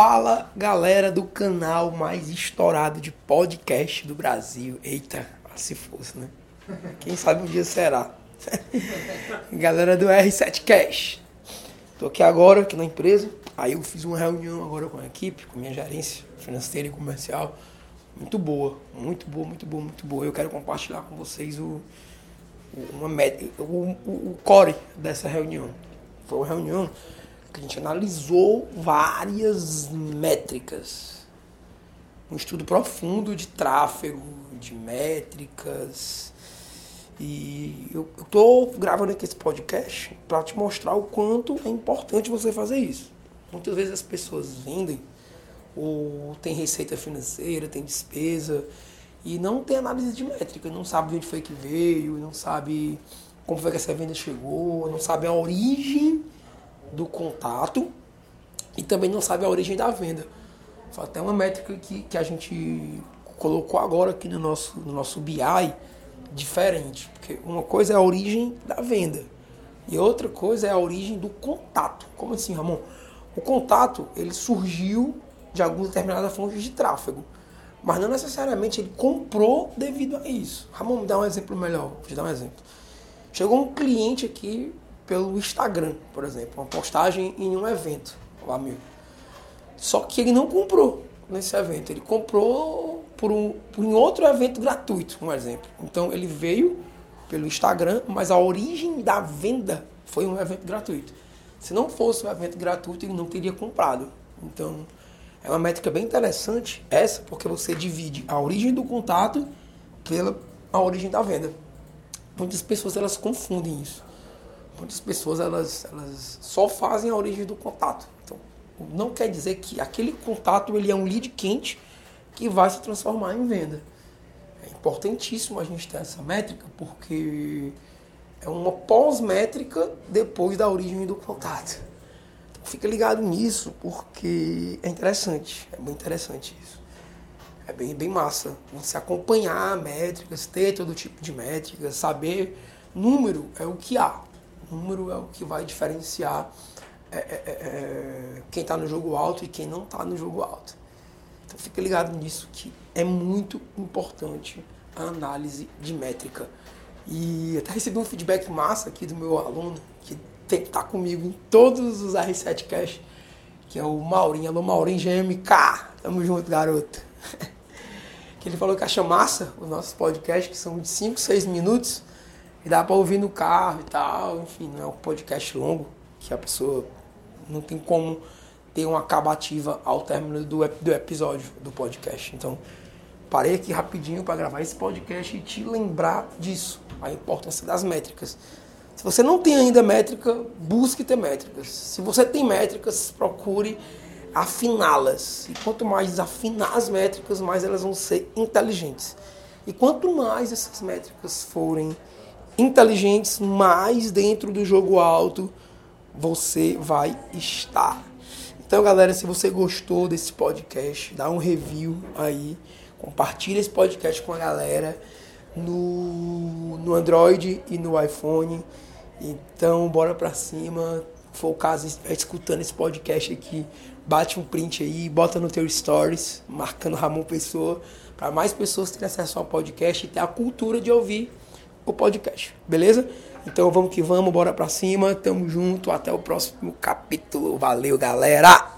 Fala galera do canal mais estourado de podcast do Brasil. Eita, se fosse, né? Quem sabe um dia será. galera do R7 Cash. Tô aqui agora, aqui na empresa. Aí eu fiz uma reunião agora com a equipe, com a minha gerência financeira e comercial. Muito boa, muito boa, muito boa, muito boa. Eu quero compartilhar com vocês o, uma, o, o, o core dessa reunião. Foi uma reunião que a gente analisou várias métricas. Um estudo profundo de tráfego, de métricas. E eu estou gravando aqui esse podcast para te mostrar o quanto é importante você fazer isso. Muitas vezes as pessoas vendem ou tem receita financeira, tem despesa e não tem análise de métrica, não sabe de onde foi que veio, não sabe como foi que essa venda chegou, não sabe a origem do contato e também não sabe a origem da venda. Foi até uma métrica que, que a gente colocou agora aqui no nosso, no nosso BI diferente. Porque uma coisa é a origem da venda e outra coisa é a origem do contato. Como assim, Ramon? O contato ele surgiu de algumas determinadas fontes de tráfego, mas não necessariamente ele comprou devido a isso. Ramon, me dá um exemplo melhor. Vou te dar um exemplo. Chegou um cliente aqui pelo Instagram, por exemplo, uma postagem em um evento, o amigo. Só que ele não comprou nesse evento, ele comprou por um, por um outro evento gratuito, um exemplo. Então ele veio pelo Instagram, mas a origem da venda foi um evento gratuito. Se não fosse um evento gratuito, ele não teria comprado. Então é uma métrica bem interessante essa, porque você divide a origem do contato pela a origem da venda. Muitas pessoas elas confundem isso muitas pessoas elas, elas só fazem a origem do contato. Então, não quer dizer que aquele contato ele é um lead quente que vai se transformar em venda. É importantíssimo a gente ter essa métrica porque é uma pós-métrica depois da origem do contato. Então, fica ligado nisso porque é interessante, é bem interessante isso. É bem, bem massa você acompanhar métricas, ter todo tipo de métricas, saber número é o que há número é o que vai diferenciar é, é, é, é quem está no jogo alto e quem não está no jogo alto. Então fica ligado nisso que é muito importante a análise de métrica. E até recebi um feedback massa aqui do meu aluno, que tem que estar tá comigo em todos os R7 Cash, que é o Maurinho. Alô Maurinho GMK, tamo junto, garoto. que ele falou que acha massa os nossos podcasts, que são de 5, 6 minutos, e dá para ouvir no carro e tal. Enfim, não é um podcast longo que a pessoa não tem como ter uma acabativa ao término do, do episódio do podcast. Então, parei aqui rapidinho para gravar esse podcast e te lembrar disso, a importância das métricas. Se você não tem ainda métrica, busque ter métricas. Se você tem métricas, procure afiná-las. E quanto mais afinar as métricas, mais elas vão ser inteligentes. E quanto mais essas métricas forem inteligentes, mais dentro do jogo alto você vai estar. Então, galera, se você gostou desse podcast, dá um review aí, compartilha esse podcast com a galera no, no Android e no iPhone. Então, bora pra cima. Se for o caso, escutando esse podcast aqui, bate um print aí, bota no teu stories, marcando Ramon Pessoa, para mais pessoas terem acesso ao podcast e ter a cultura de ouvir o podcast, beleza? Então vamos que vamos, bora pra cima, tamo junto, até o próximo capítulo. Valeu, galera!